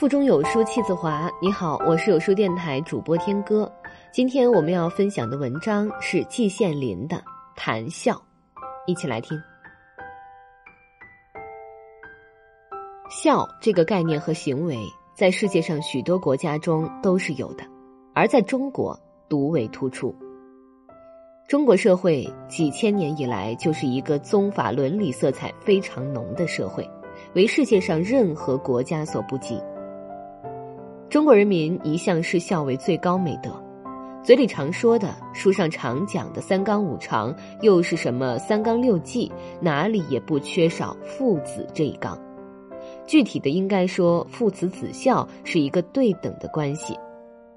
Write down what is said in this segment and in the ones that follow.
腹中有书气自华。你好，我是有书电台主播天歌。今天我们要分享的文章是季羡林的《谈笑》，一起来听。笑这个概念和行为，在世界上许多国家中都是有的，而在中国独为突出。中国社会几千年以来就是一个宗法伦理色彩非常浓的社会，为世界上任何国家所不及。中国人民一向视孝为最高美德，嘴里常说的，书上常讲的三纲五常，又是什么三纲六纪，哪里也不缺少父子这一纲。具体的应该说，父慈子孝是一个对等的关系。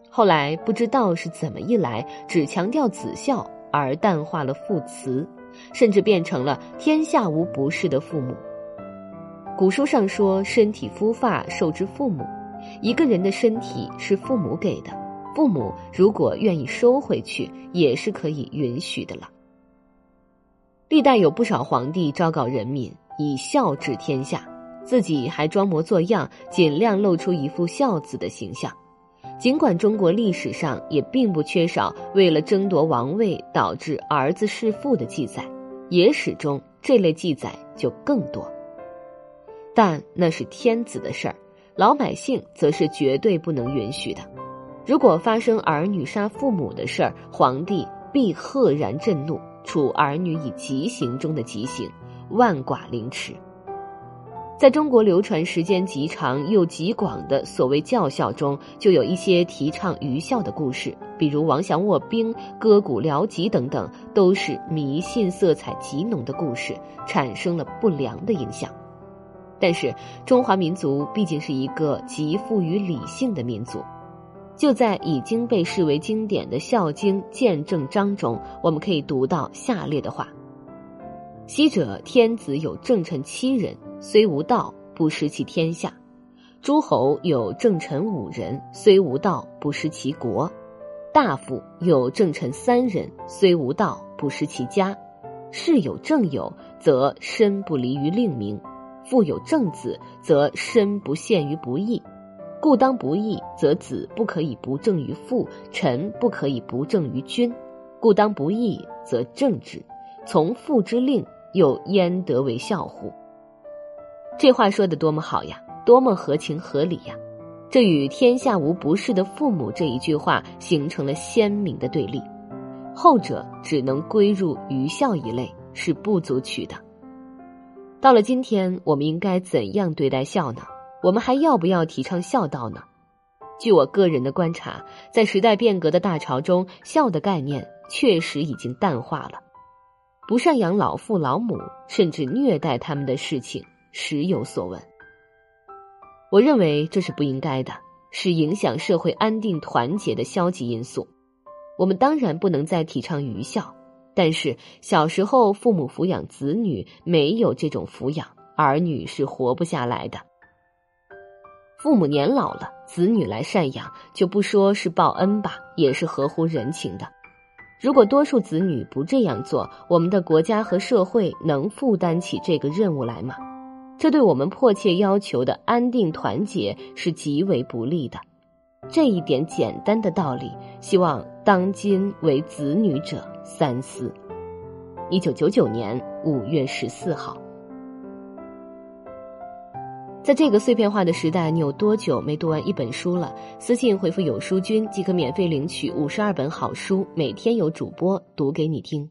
后来不知道是怎么一来，只强调子孝而淡化了父慈，甚至变成了天下无不是的父母。古书上说：“身体肤发受之父母。”一个人的身体是父母给的，父母如果愿意收回去，也是可以允许的了。历代有不少皇帝昭告人民以孝治天下，自己还装模作样，尽量露出一副孝子的形象。尽管中国历史上也并不缺少为了争夺王位导致儿子弑父的记载，野史中这类记载就更多。但那是天子的事儿。老百姓则是绝对不能允许的。如果发生儿女杀父母的事儿，皇帝必赫然震怒，处儿女以极刑中的极刑，万剐凌迟。在中国流传时间极长又极广的所谓教孝中，就有一些提倡愚孝的故事，比如王祥卧冰、割骨疗疾等等，都是迷信色彩极浓的故事，产生了不良的影响。但是，中华民族毕竟是一个极富于理性的民族。就在已经被视为经典的《孝经·见证章》中，我们可以读到下列的话：“昔者天子有正臣七人，虽无道，不失其天下；诸侯有正臣五人，虽无道，不失其国；大夫有正臣三人，虽无道，不失其家；事有正友，则身不离于令名。”父有正子，则身不陷于不义；故当不义，则子不可以不正于父，臣不可以不正于君。故当不义，则正之。从父之令，又焉得为孝乎？这话说的多么好呀，多么合情合理呀！这与“天下无不是的父母”这一句话形成了鲜明的对立。后者只能归入愚孝一类，是不足取的。到了今天，我们应该怎样对待孝呢？我们还要不要提倡孝道呢？据我个人的观察，在时代变革的大潮中，孝的概念确实已经淡化了。不赡养老父老母，甚至虐待他们的事情时有所闻。我认为这是不应该的，是影响社会安定团结的消极因素。我们当然不能再提倡愚孝。但是小时候父母抚养子女，没有这种抚养，儿女是活不下来的。父母年老了，子女来赡养，就不说是报恩吧，也是合乎人情的。如果多数子女不这样做，我们的国家和社会能负担起这个任务来吗？这对我们迫切要求的安定团结是极为不利的。这一点简单的道理，希望当今为子女者三思。一九九九年五月十四号，在这个碎片化的时代，你有多久没读完一本书了？私信回复“有书君”即可免费领取五十二本好书，每天有主播读给你听。